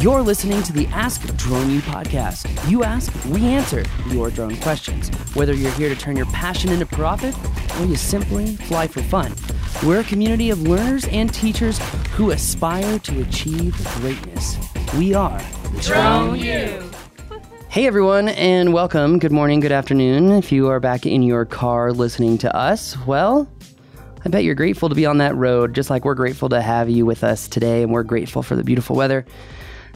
You're listening to the Ask Drone U podcast. You ask, we answer your drone questions. Whether you're here to turn your passion into profit or you simply fly for fun, we're a community of learners and teachers who aspire to achieve greatness. We are Drone U. Hey everyone, and welcome. Good morning, good afternoon. If you are back in your car listening to us, well, I bet you're grateful to be on that road, just like we're grateful to have you with us today, and we're grateful for the beautiful weather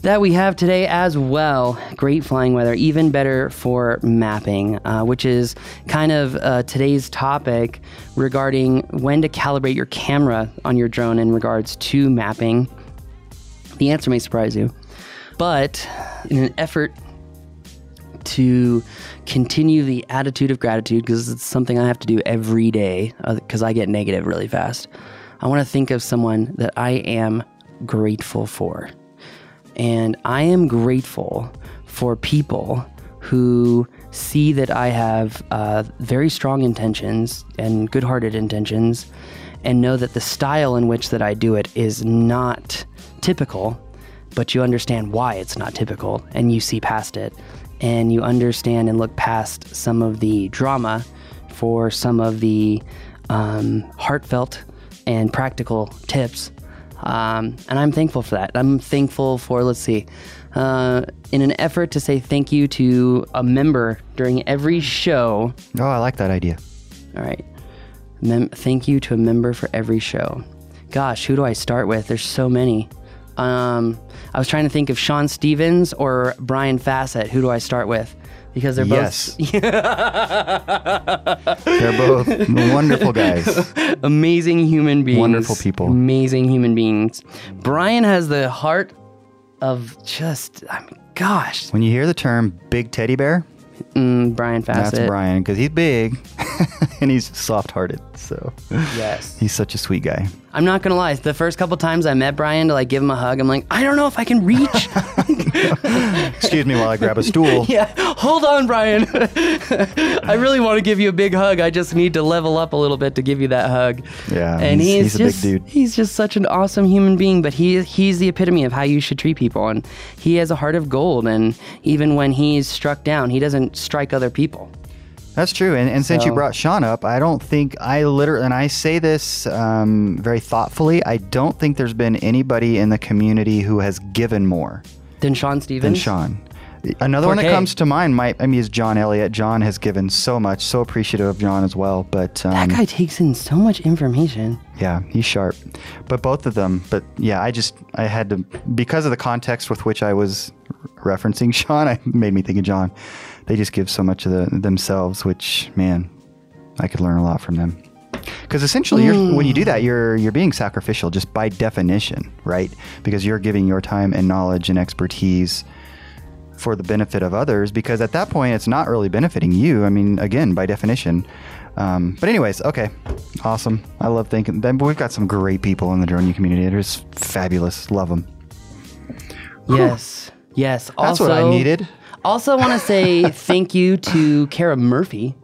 that we have today as well. Great flying weather, even better for mapping, uh, which is kind of uh, today's topic regarding when to calibrate your camera on your drone in regards to mapping. The answer may surprise you, but in an effort to continue the attitude of gratitude because it's something I have to do every day because uh, I get negative really fast. I want to think of someone that I am grateful for. And I am grateful for people who see that I have uh, very strong intentions and good hearted intentions and know that the style in which that I do it is not typical, but you understand why it's not typical and you see past it and you understand and look past some of the drama for some of the um, heartfelt and practical tips um, and I'm thankful for that. I'm thankful for, let's see, uh, in an effort to say thank you to a member during every show. Oh, I like that idea. All right. Mem- thank you to a member for every show. Gosh, who do I start with? There's so many. Um, I was trying to think of Sean Stevens or Brian Fassett. Who do I start with? Because they're yes. both they're both wonderful guys. Amazing human beings. Wonderful people. Amazing human beings. Brian has the heart of just I mean, gosh. When you hear the term big teddy bear mm, brian Fassett. that's brian because he's big and he's soft-hearted so yes he's such a sweet guy I'm not gonna lie. The first couple times I met Brian to like give him a hug, I'm like, I don't know if I can reach. Excuse me while I grab a stool. yeah, hold on, Brian. I really want to give you a big hug. I just need to level up a little bit to give you that hug. Yeah, and he's, he's just, a big dude. He's just such an awesome human being. But he he's the epitome of how you should treat people, and he has a heart of gold. And even when he's struck down, he doesn't strike other people. That's true. And, and since so, you brought Sean up, I don't think I literally, and I say this um, very thoughtfully, I don't think there's been anybody in the community who has given more than Sean Stevens. Than Sean. Another 4K. one that comes to mind might I mean is John Elliott. John has given so much, so appreciative of John as well. But um, that guy takes in so much information. Yeah, he's sharp. But both of them. But yeah, I just I had to because of the context with which I was referencing Sean, I made me think of John they just give so much of the, themselves, which man, I could learn a lot from them. Because essentially, mm. when you do that, you're you're being sacrificial just by definition, right? Because you're giving your time and knowledge and expertise for the benefit of others. Because at that point, it's not really benefiting you. I mean, again, by definition. Um, but anyways, okay, awesome. I love thinking. Then we've got some great people in the drone community. They're just fabulous. Love them. Yes. Yes. That's also, what I needed. Also, want to say thank you to Kara Murphy.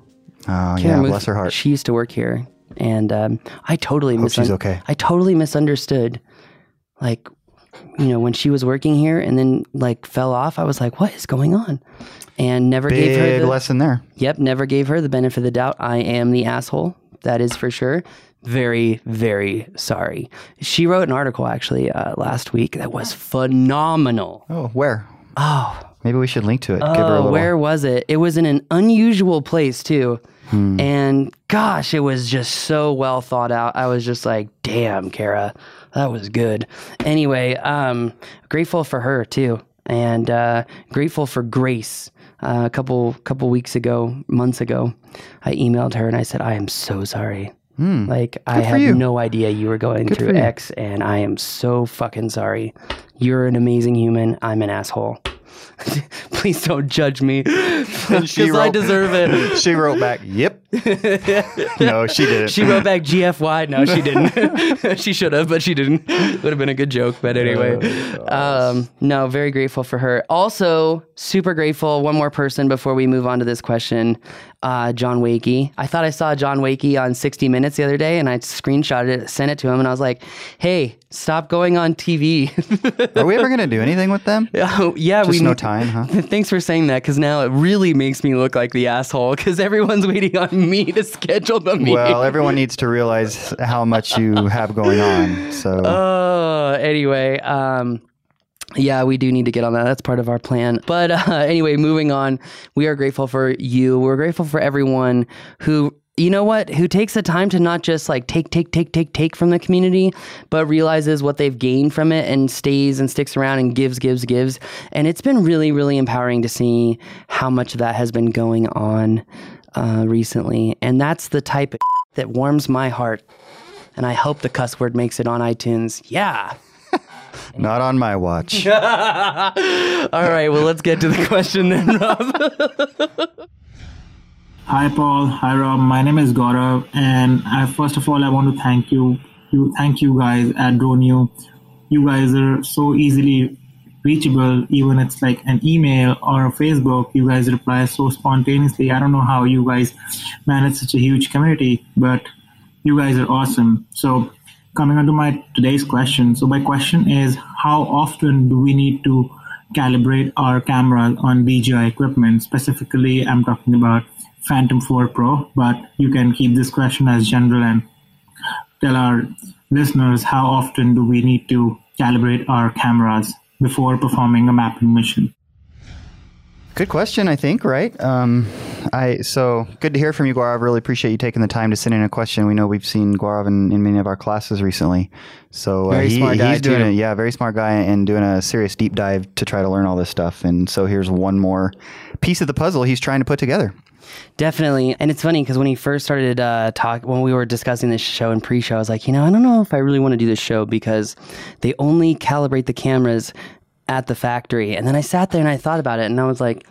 Oh Kara yeah, Murphy, bless her heart. She used to work here, and um, I totally Hope she's okay. I totally misunderstood, like, you know, when she was working here, and then like fell off. I was like, what is going on? And never Big gave her the lesson there. Yep, never gave her the benefit of the doubt. I am the asshole. That is for sure. Very, very sorry. She wrote an article actually uh, last week that was phenomenal. Oh, where? Oh, Maybe we should link to it. Give her a uh, little. Where was it? It was in an unusual place too. Hmm. And gosh, it was just so well thought out. I was just like, damn, Kara, that was good. Anyway, um, grateful for her too. And uh, grateful for Grace. Uh, a couple couple weeks ago, months ago, I emailed her and I said, I am so sorry. Hmm. Like Good I had you. no idea you were going Good through X, and I am so fucking sorry. You're an amazing human. I'm an asshole. please don't judge me she because I deserve it. she wrote back, "Yep." no, she didn't. She wrote back GFY. No, she didn't. she should have, but she didn't. Would have been a good joke. But anyway, um, no, very grateful for her. Also, super grateful. One more person before we move on to this question. Uh, John Wakey. I thought I saw John Wakey on 60 Minutes the other day, and I screenshotted it, sent it to him, and I was like, "Hey, stop going on TV." Are we ever gonna do anything with them? Oh, yeah, Just we no time, huh? Thanks for saying that, because now it really makes me look like the asshole. Because everyone's waiting on me to schedule the meeting. Well, everyone needs to realize how much you have going on. So Oh, anyway, um, yeah, we do need to get on that. That's part of our plan. But uh, anyway, moving on. We are grateful for you. We're grateful for everyone who. You know what? Who takes the time to not just like take, take, take, take, take from the community, but realizes what they've gained from it and stays and sticks around and gives, gives, gives. And it's been really, really empowering to see how much of that has been going on uh, recently. And that's the type that warms my heart. And I hope the cuss word makes it on iTunes. Yeah. not on my watch. All right, well, let's get to the question then, Rob. Hi, Paul. Hi, Rob. My name is Gaurav, and I, first of all, I want to thank you. You thank you guys at Drone U. You guys are so easily reachable. Even it's like an email or a Facebook. You guys reply so spontaneously. I don't know how you guys manage such a huge community, but you guys are awesome. So, coming on to my today's question. So, my question is, how often do we need to calibrate our cameras on DJI equipment? Specifically, I'm talking about Phantom 4 Pro, but you can keep this question as general and tell our listeners how often do we need to calibrate our cameras before performing a mapping mission. Good question, I think, right? Um, I so good to hear from you, Gaurav. Really appreciate you taking the time to send in a question. We know we've seen Gaurav in, in many of our classes recently. So uh, Very he- smart guy, he's doing it. Yeah, very smart guy, and doing a serious deep dive to try to learn all this stuff. And so here's one more piece of the puzzle he's trying to put together. Definitely. And it's funny because when he first started uh, talk, when we were discussing this show in pre-show, I was like, you know, I don't know if I really want to do this show because they only calibrate the cameras at the factory. And then I sat there and I thought about it, and I was like,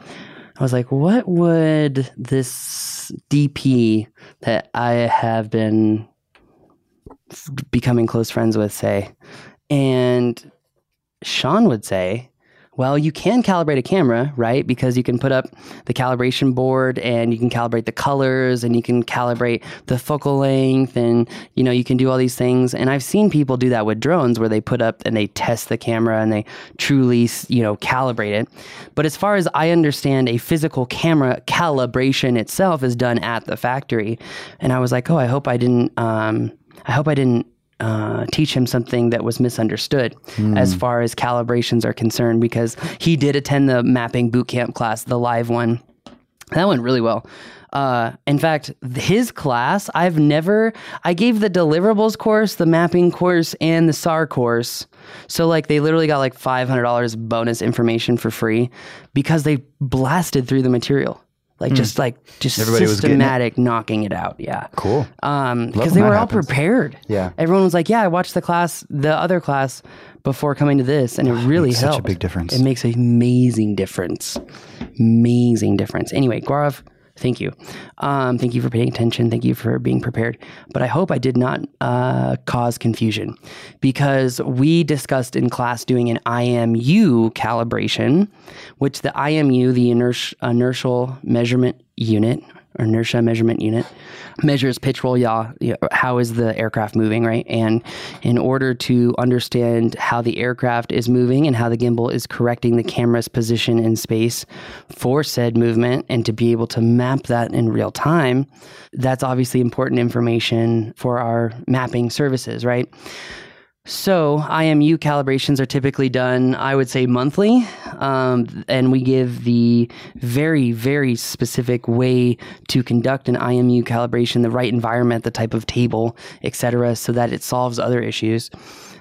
I was like, what would this DP that I have been becoming close friends with say? And Sean would say, well, you can calibrate a camera, right? Because you can put up the calibration board and you can calibrate the colors and you can calibrate the focal length and you know, you can do all these things. And I've seen people do that with drones where they put up and they test the camera and they truly, you know, calibrate it. But as far as I understand, a physical camera calibration itself is done at the factory. And I was like, "Oh, I hope I didn't um I hope I didn't uh, teach him something that was misunderstood as far as calibrations are concerned because he did attend the mapping boot camp class, the live one. That went really well. Uh, in fact, his class, I've never, I gave the deliverables course, the mapping course, and the SAR course. So, like, they literally got like $500 bonus information for free because they blasted through the material. Like, just like, just Everybody was getting it? systematic knocking it out. Yeah. Cool. Um, because when they that were all happens. prepared. Yeah. Everyone was like, "Yeah, I watched the class, the other class, before coming to this, and it really makes such a helped. big difference. It makes an amazing difference. Amazing difference. Anyway, Gaurav, thank you. Um, thank you for paying attention. Thank you for being prepared. But I hope I did not uh, cause confusion because we discussed in class doing an IMU calibration, which the IMU, the inertia, inertial measurement unit, or inertia measurement unit, measures pitch roll yaw. How is the aircraft moving, right? And in order to understand how the aircraft is moving and how the gimbal is correcting the camera's position in space for said movement, and to be able to map that in real time, that's obviously important information for our mapping services, right? So IMU calibrations are typically done, I would say, monthly, um, and we give the very, very specific way to conduct an IMU calibration, the right environment, the type of table, etc., so that it solves other issues.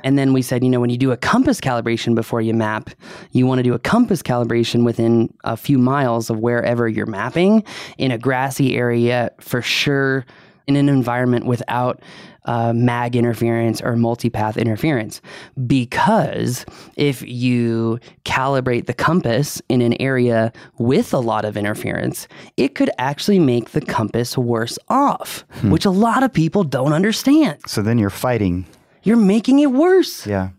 And then we said, you know, when you do a compass calibration before you map, you want to do a compass calibration within a few miles of wherever you're mapping in a grassy area for sure in an environment without uh, mag interference or multipath interference. Because if you calibrate the compass in an area with a lot of interference, it could actually make the compass worse off, which a lot of people don't understand. So then you're fighting. You're making it worse. Yeah.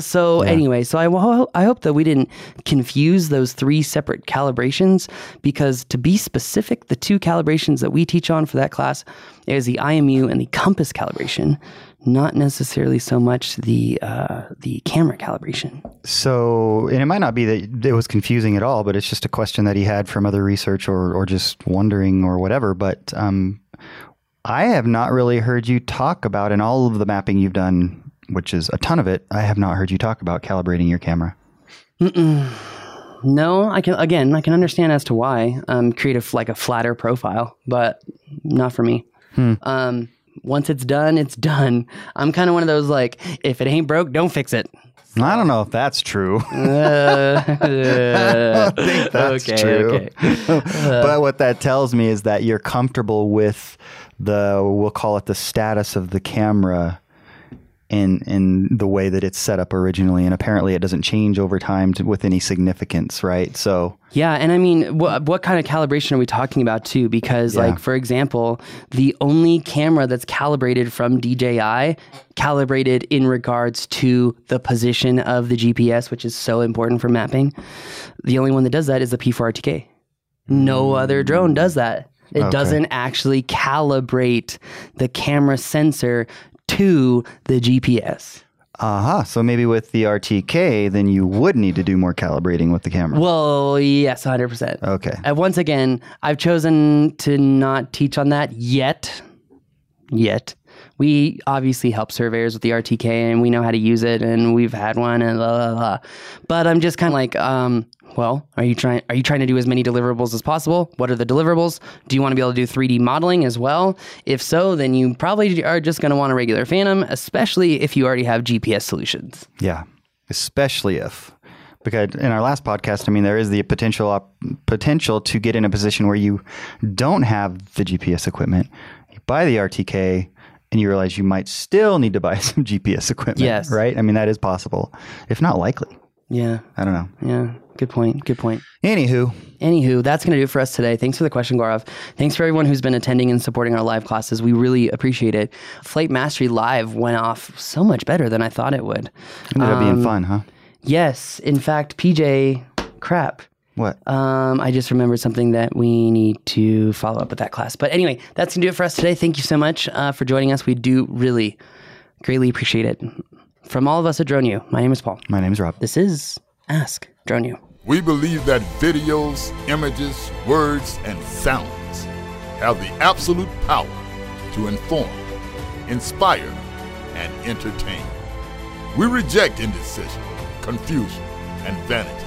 So anyway, so I, I hope that we didn't confuse those three separate calibrations because to be specific, the two calibrations that we teach on for that class is the IMU and the compass calibration, not necessarily so much the uh, the camera calibration. So, and it might not be that it was confusing at all, but it's just a question that he had from other research or, or just wondering or whatever. But um, I have not really heard you talk about in all of the mapping you've done, which is a ton of it. I have not heard you talk about calibrating your camera. No, I can again I can understand as to why um, create a like a flatter profile, but not for me. Um, once it's done, it's done. I'm kind of one of those like if it ain't broke, don't fix it. I don't know if that's true. Uh, I think that's okay, true. okay. but what that tells me is that you're comfortable with the, we'll call it the status of the camera in in the way that it's set up originally, and apparently it doesn't change over time to, with any significance, right? So Yeah, and I mean, what what kind of calibration are we talking about too? Because, Yeah. like, for example, the only camera that's calibrated from DJI, calibrated in regards to the position of the GPS, which is so important for mapping. The only one that does that is the P4RTK. No mm. other drone does that. It Okay. doesn't actually calibrate the camera sensor to the GPS. Aha. So maybe with the RTK, then you would need to do more calibrating with the camera. Well, yes, 100%. okay. Uh, once again, I've chosen to not teach on that yet. Yet. We obviously help surveyors with the RTK and we know how to use it and we've had one and blah, blah, blah. But I'm just kind of like, um, well, are you trying are you trying to do as many deliverables as possible? What are the deliverables? Do you want to be able to do 3D modeling as well? If so, then you probably are just going to want a regular Phantom, especially if you already have GPS solutions. Yeah, especially if because in our last podcast, I mean, there is the potential op- potential to get in a position where you don't have the GPS equipment. You buy the RTK, and you realize you might still need to buy some GPS equipment. Yes. right. I mean, that is possible, if not likely. Yeah. I don't know. Yeah. Good point. Good point. Anywho, Anywho, that's going to do it for us today. Thanks for the question, Gaurav. Thanks for everyone who's been attending and supporting our live classes. We really appreciate it. Flight Mastery Live went off so much better than I thought it would. ended up Um, being fun, huh? Yes, in fact, PJ, crap. What? Um, I just remembered something that we need to follow up with that class. But anyway, that's gonna do it for us today. Thank you so much uh, for joining us. We do really greatly appreciate it. From all of us at Drone U, my name is Paul. My name is Rob. This is Ask Drone U. We believe that videos, images, words, and sounds have the absolute power to inform, inspire, and entertain. We reject indecision, confusion, and vanity,